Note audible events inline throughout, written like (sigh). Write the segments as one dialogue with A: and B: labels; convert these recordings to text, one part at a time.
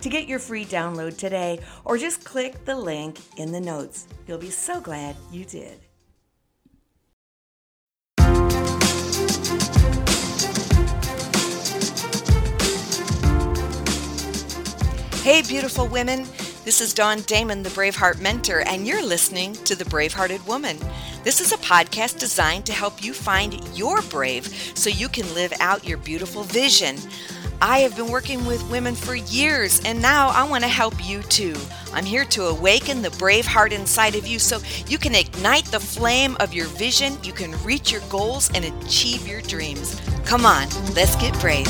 A: to get your free download today, or just click the link in the notes. You'll be so glad you did. Hey, beautiful women. This is Dawn Damon, the Braveheart Mentor, and you're listening to The Bravehearted Woman. This is a podcast designed to help you find your brave so you can live out your beautiful vision. I have been working with women for years, and now I want to help you too. I'm here to awaken the brave heart inside of you so you can ignite the flame of your vision, you can reach your goals, and achieve your dreams. Come on, let's get brave.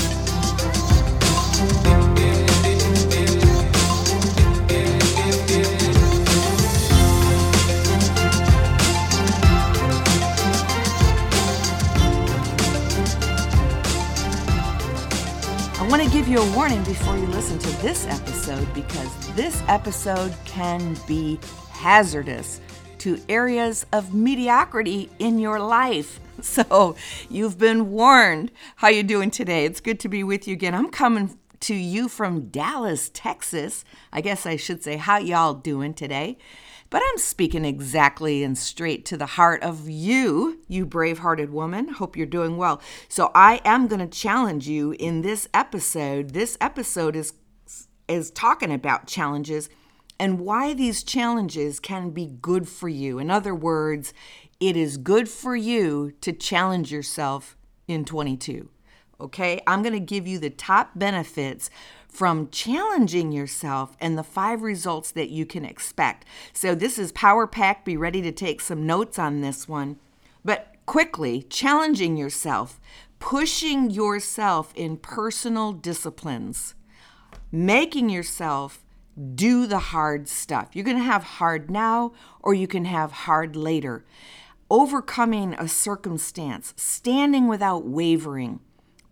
A: Want to give you a warning before you listen to this episode because this episode can be hazardous to areas of mediocrity in your life. (laughs) So, you've been warned. How you doing today? It's good to be with you again. I'm coming to you from Dallas, Texas. I guess I should say how y'all doing today. But I'm speaking exactly and straight to the heart of you, you brave hearted woman. Hope you're doing well. So I am going to challenge you in this episode. This episode is, is talking about challenges and why these challenges can be good for you. In other words, it is good for you to challenge yourself in 22. Okay, I'm going to give you the top benefits from challenging yourself and the five results that you can expect. So, this is Power Pack. Be ready to take some notes on this one. But quickly, challenging yourself, pushing yourself in personal disciplines, making yourself do the hard stuff. You're going to have hard now, or you can have hard later. Overcoming a circumstance, standing without wavering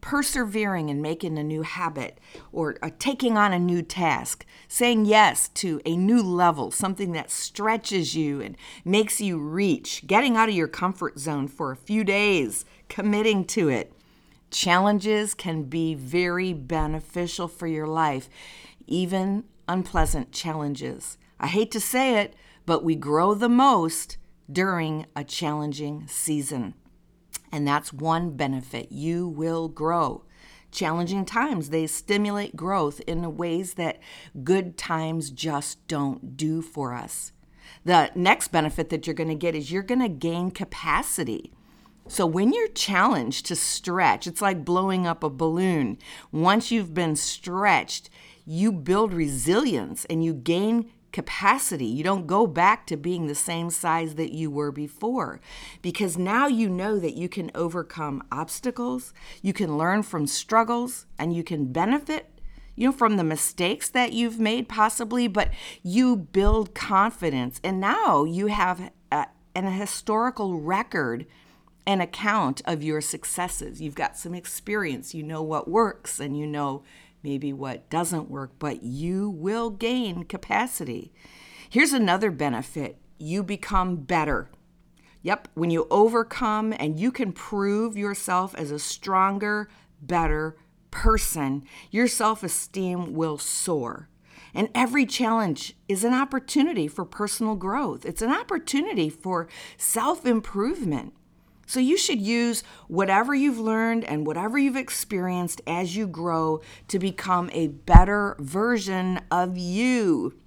A: persevering and making a new habit or uh, taking on a new task, saying yes to a new level, something that stretches you and makes you reach, getting out of your comfort zone for a few days, committing to it. Challenges can be very beneficial for your life, even unpleasant challenges. I hate to say it, but we grow the most during a challenging season. And that's one benefit. You will grow. Challenging times, they stimulate growth in ways that good times just don't do for us. The next benefit that you're going to get is you're going to gain capacity. So, when you're challenged to stretch, it's like blowing up a balloon. Once you've been stretched, you build resilience and you gain capacity. You don't go back to being the same size that you were before because now you know that you can overcome obstacles, you can learn from struggles, and you can benefit you know from the mistakes that you've made possibly but you build confidence. And now you have a, an historical record an account of your successes. You've got some experience. You know what works and you know maybe what doesn't work, but you will gain capacity. Here's another benefit you become better. Yep, when you overcome and you can prove yourself as a stronger, better person, your self esteem will soar. And every challenge is an opportunity for personal growth. It's an opportunity for self improvement. So you should use whatever you've learned and whatever you've experienced as you grow to become a better version of you.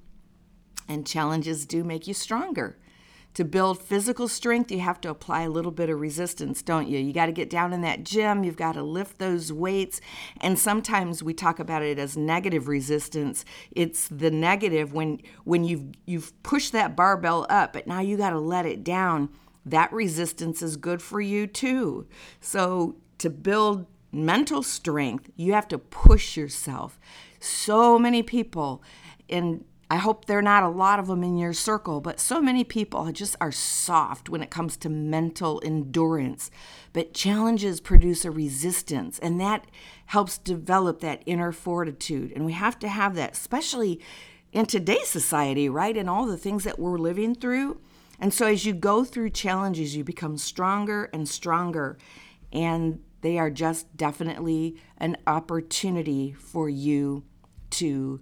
A: And challenges do make you stronger. To build physical strength, you have to apply a little bit of resistance, don't you? You got to get down in that gym, you've got to lift those weights. And sometimes we talk about it as negative resistance. It's the negative when when you've you've pushed that barbell up, but now you got to let it down. That resistance is good for you too. So to build mental strength, you have to push yourself. So many people and I hope there are not a lot of them in your circle, but so many people just are soft when it comes to mental endurance. But challenges produce a resistance, and that helps develop that inner fortitude. And we have to have that, especially in today's society, right? And all the things that we're living through. And so as you go through challenges, you become stronger and stronger. And they are just definitely an opportunity for you to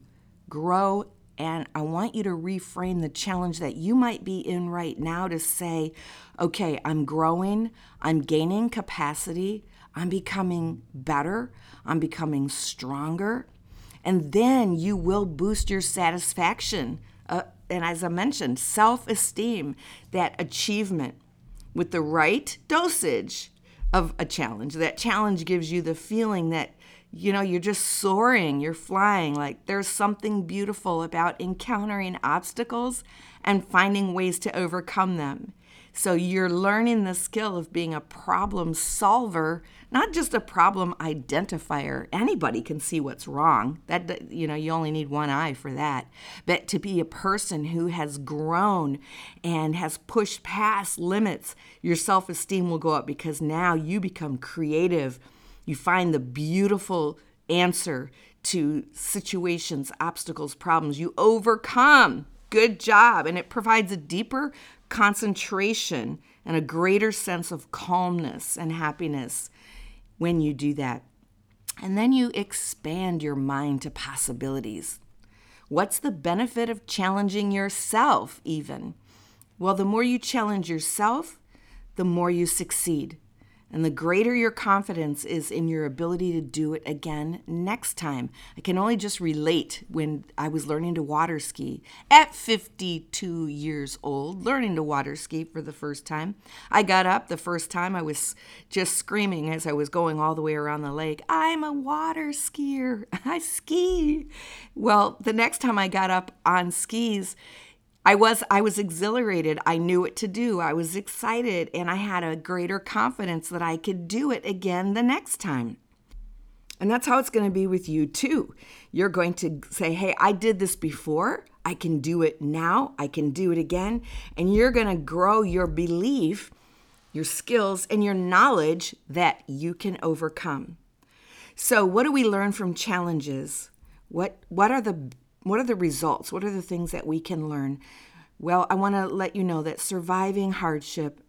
A: grow and I want you to reframe the challenge that you might be in right now to say, okay, I'm growing, I'm gaining capacity, I'm becoming better, I'm becoming stronger. And then you will boost your satisfaction. And as I mentioned, self esteem, that achievement with the right dosage of a challenge. That challenge gives you the feeling that you know, you're just soaring, you're flying. Like there's something beautiful about encountering obstacles and finding ways to overcome them. So you're learning the skill of being a problem solver, not just a problem identifier. Anybody can see what's wrong. That you know, you only need one eye for that. But to be a person who has grown and has pushed past limits, your self-esteem will go up because now you become creative you find the beautiful answer to situations, obstacles, problems. You overcome. Good job. And it provides a deeper concentration and a greater sense of calmness and happiness when you do that. And then you expand your mind to possibilities. What's the benefit of challenging yourself, even? Well, the more you challenge yourself, the more you succeed. And the greater your confidence is in your ability to do it again next time. I can only just relate when I was learning to water ski at 52 years old, learning to water ski for the first time. I got up the first time, I was just screaming as I was going all the way around the lake I'm a water skier, (laughs) I ski. Well, the next time I got up on skis, I was I was exhilarated. I knew what to do. I was excited and I had a greater confidence that I could do it again the next time. And that's how it's going to be with you too. You're going to say, "Hey, I did this before. I can do it now. I can do it again." And you're going to grow your belief, your skills and your knowledge that you can overcome. So, what do we learn from challenges? What what are the what are the results? What are the things that we can learn? Well, I want to let you know that surviving hardship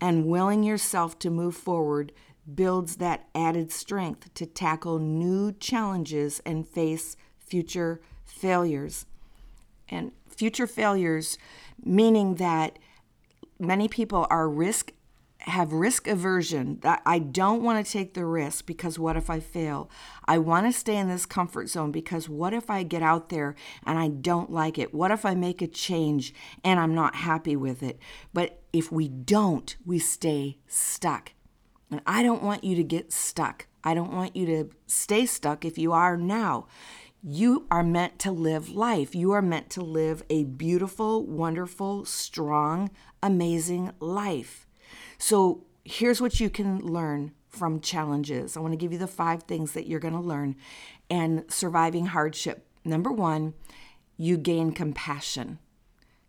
A: and willing yourself to move forward builds that added strength to tackle new challenges and face future failures. And future failures, meaning that many people are risk have risk aversion that I don't want to take the risk because what if I fail? I want to stay in this comfort zone because what if I get out there and I don't like it? What if I make a change and I'm not happy with it? But if we don't, we stay stuck. And I don't want you to get stuck. I don't want you to stay stuck if you are now. You are meant to live life. You are meant to live a beautiful, wonderful, strong, amazing life. So here's what you can learn from challenges. I want to give you the five things that you're going to learn and surviving hardship. Number one, you gain compassion.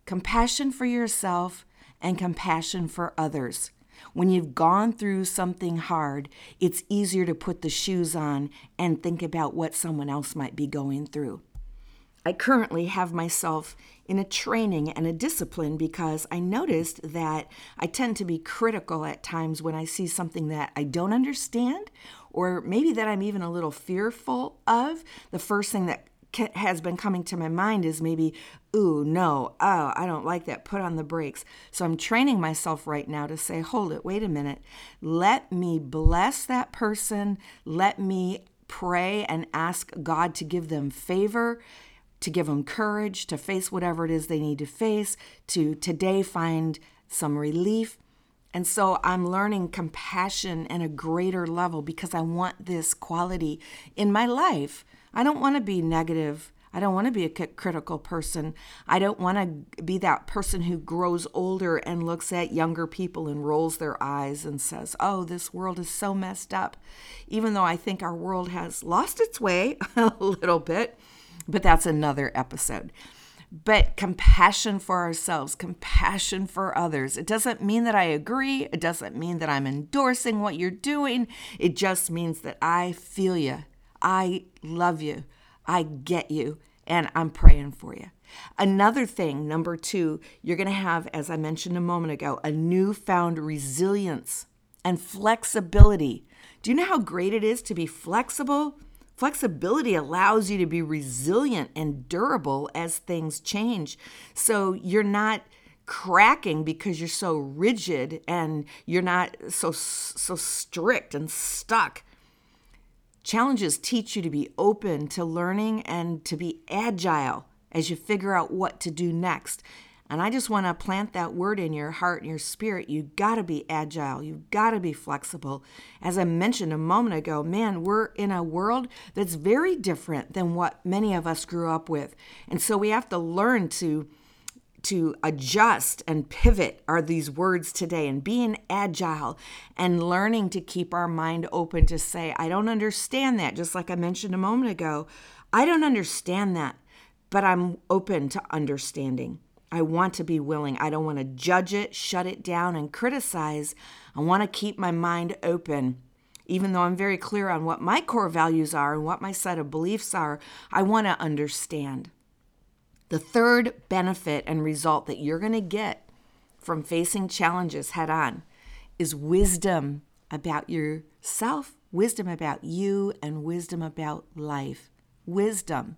A: Compassion for yourself and compassion for others. When you've gone through something hard, it's easier to put the shoes on and think about what someone else might be going through. I currently have myself in a training and a discipline because I noticed that I tend to be critical at times when I see something that I don't understand or maybe that I'm even a little fearful of. The first thing that has been coming to my mind is maybe, ooh, no, oh, I don't like that. Put on the brakes. So I'm training myself right now to say, hold it, wait a minute. Let me bless that person. Let me pray and ask God to give them favor to give them courage to face whatever it is they need to face, to today find some relief. And so I'm learning compassion at a greater level because I want this quality in my life. I don't want to be negative. I don't want to be a critical person. I don't want to be that person who grows older and looks at younger people and rolls their eyes and says, Oh, this world is so messed up. Even though I think our world has lost its way (laughs) a little bit, but that's another episode but compassion for ourselves, compassion for others. It doesn't mean that I agree. It doesn't mean that I'm endorsing what you're doing. It just means that I feel you. I love you. I get you. And I'm praying for you. Another thing, number two, you're going to have, as I mentioned a moment ago, a newfound resilience and flexibility. Do you know how great it is to be flexible? Flexibility allows you to be resilient and durable as things change. So you're not cracking because you're so rigid and you're not so so strict and stuck. Challenges teach you to be open to learning and to be agile as you figure out what to do next. And I just want to plant that word in your heart and your spirit. You got to be agile. You've got to be flexible. As I mentioned a moment ago, man, we're in a world that's very different than what many of us grew up with. And so we have to learn to to adjust and pivot are these words today and being agile and learning to keep our mind open to say I don't understand that just like I mentioned a moment ago. I don't understand that, but I'm open to understanding. I want to be willing. I don't want to judge it, shut it down, and criticize. I want to keep my mind open. Even though I'm very clear on what my core values are and what my set of beliefs are, I want to understand. The third benefit and result that you're going to get from facing challenges head on is wisdom about yourself, wisdom about you, and wisdom about life. Wisdom.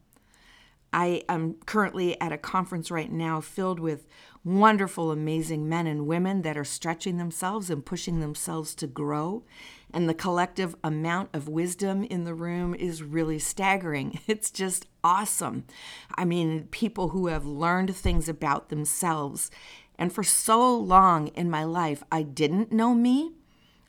A: I am currently at a conference right now filled with wonderful, amazing men and women that are stretching themselves and pushing themselves to grow. And the collective amount of wisdom in the room is really staggering. (laughs) It's just awesome. I mean, people who have learned things about themselves. And for so long in my life, I didn't know me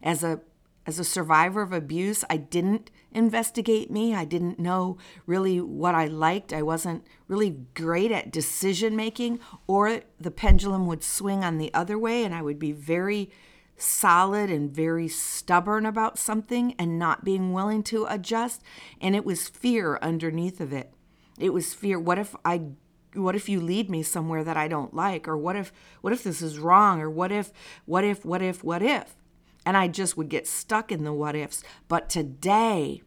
A: as a as a survivor of abuse, I didn't investigate me. I didn't know really what I liked. I wasn't really great at decision making, or the pendulum would swing on the other way, and I would be very solid and very stubborn about something and not being willing to adjust. And it was fear underneath of it. It was fear. What if I what if you lead me somewhere that I don't like or what if what if this is wrong or what if what if what if what if and I just would get stuck in the what ifs. But today,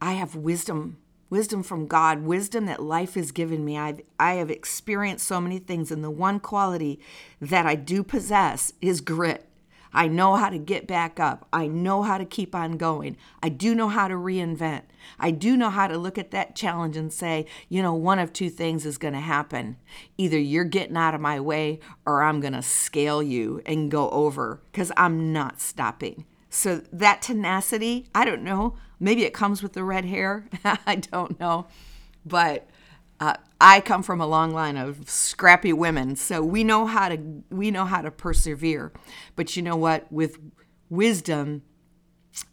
A: I have wisdom, wisdom from God, wisdom that life has given me. I've, I have experienced so many things, and the one quality that I do possess is grit. I know how to get back up. I know how to keep on going. I do know how to reinvent. I do know how to look at that challenge and say, you know, one of two things is going to happen. Either you're getting out of my way or I'm going to scale you and go over because I'm not stopping. So that tenacity, I don't know. Maybe it comes with the red hair. (laughs) I don't know. But uh, I come from a long line of scrappy women, so we know how to we know how to persevere. But you know what? With wisdom,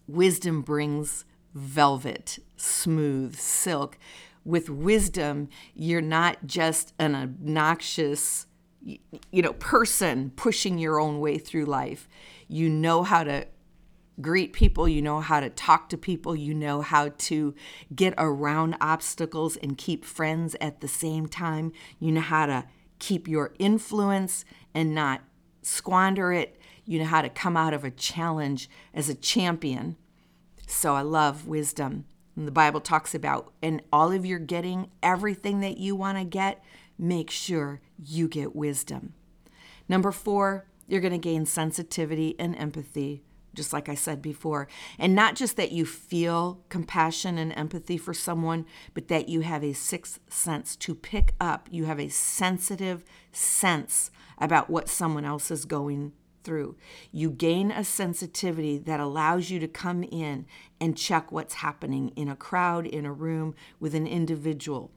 A: wisdom brings velvet, smooth silk. With wisdom, you're not just an obnoxious, you know, person pushing your own way through life. You know how to greet people, you know how to talk to people, you know how to get around obstacles and keep friends at the same time, you know how to keep your influence and not squander it, you know how to come out of a challenge as a champion. So I love wisdom. And the Bible talks about, and all of your getting everything that you want to get, make sure you get wisdom. Number four, you're going to gain sensitivity and empathy just like I said before. And not just that you feel compassion and empathy for someone, but that you have a sixth sense to pick up. You have a sensitive sense about what someone else is going through. You gain a sensitivity that allows you to come in and check what's happening in a crowd, in a room, with an individual.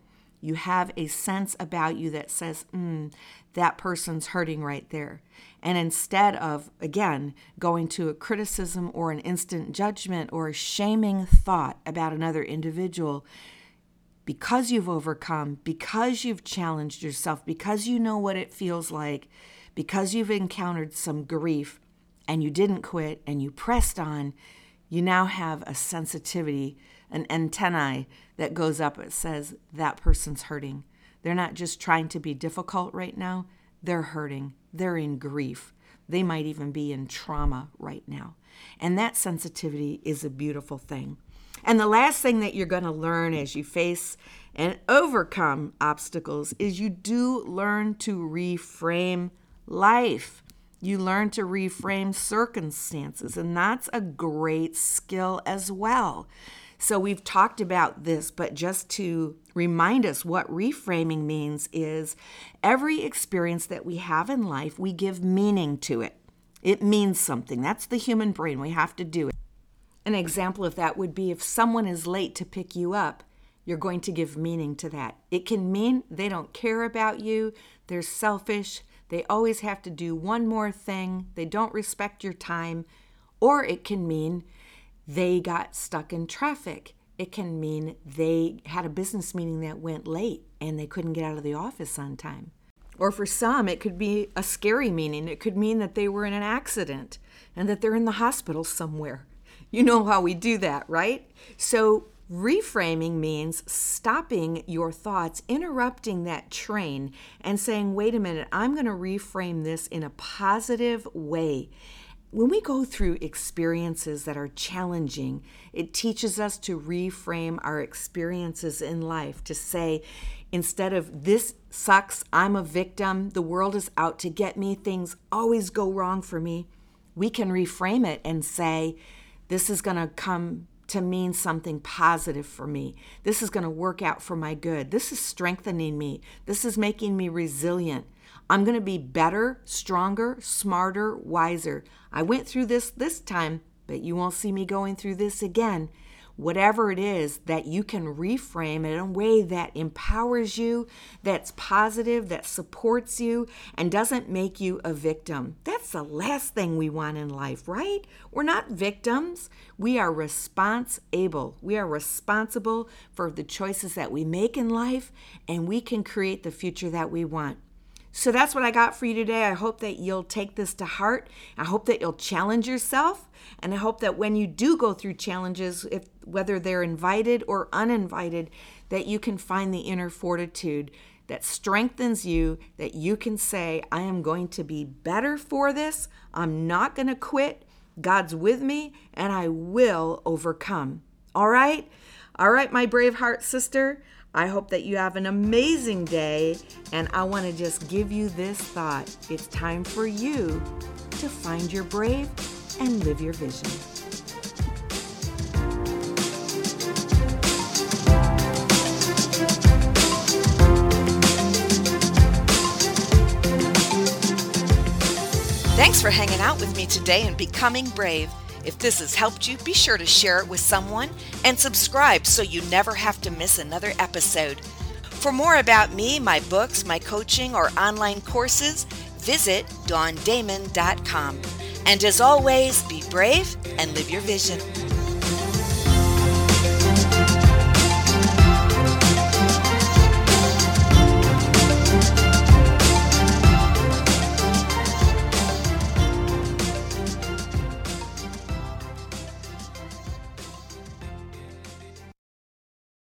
A: You have a sense about you that says, mm, that person's hurting right there. And instead of, again, going to a criticism or an instant judgment or a shaming thought about another individual, because you've overcome, because you've challenged yourself, because you know what it feels like, because you've encountered some grief and you didn't quit and you pressed on, you now have a sensitivity, an antennae that goes up. It says that person's hurting. They're not just trying to be difficult right now, they're hurting. They're in grief. They might even be in trauma right now. And that sensitivity is a beautiful thing. And the last thing that you're going to learn as you face and overcome obstacles is you do learn to reframe life. You learn to reframe circumstances, and that's a great skill as well. So, we've talked about this, but just to remind us what reframing means is every experience that we have in life, we give meaning to it. It means something. That's the human brain. We have to do it. An example of that would be if someone is late to pick you up, you're going to give meaning to that. It can mean they don't care about you, they're selfish, they always have to do one more thing, they don't respect your time, or it can mean they got stuck in traffic. It can mean they had a business meeting that went late and they couldn't get out of the office on time. Or for some, it could be a scary meaning. It could mean that they were in an accident and that they're in the hospital somewhere. You know how we do that, right? So, reframing means stopping your thoughts, interrupting that train, and saying, wait a minute, I'm going to reframe this in a positive way. When we go through experiences that are challenging, it teaches us to reframe our experiences in life to say, instead of this sucks, I'm a victim, the world is out to get me, things always go wrong for me, we can reframe it and say, this is going to come to mean something positive for me. This is going to work out for my good. This is strengthening me. This is making me resilient. I'm going to be better, stronger, smarter, wiser. I went through this this time, but you won't see me going through this again whatever it is that you can reframe in a way that empowers you, that's positive, that supports you, and doesn't make you a victim. That's the last thing we want in life, right? We're not victims. We are responsible. We are responsible for the choices that we make in life, and we can create the future that we want. So that's what I got for you today. I hope that you'll take this to heart. I hope that you'll challenge yourself. And I hope that when you do go through challenges, if whether they're invited or uninvited, that you can find the inner fortitude that strengthens you, that you can say, I am going to be better for this. I'm not going to quit. God's with me, and I will overcome. All right? All right, my brave heart sister. I hope that you have an amazing day, and I want to just give you this thought. It's time for you to find your brave and live your vision. Thanks for hanging out with me today and becoming brave. If this has helped you, be sure to share it with someone and subscribe so you never have to miss another episode. For more about me, my books, my coaching, or online courses, visit dawndamon.com. And as always, be brave and live your vision.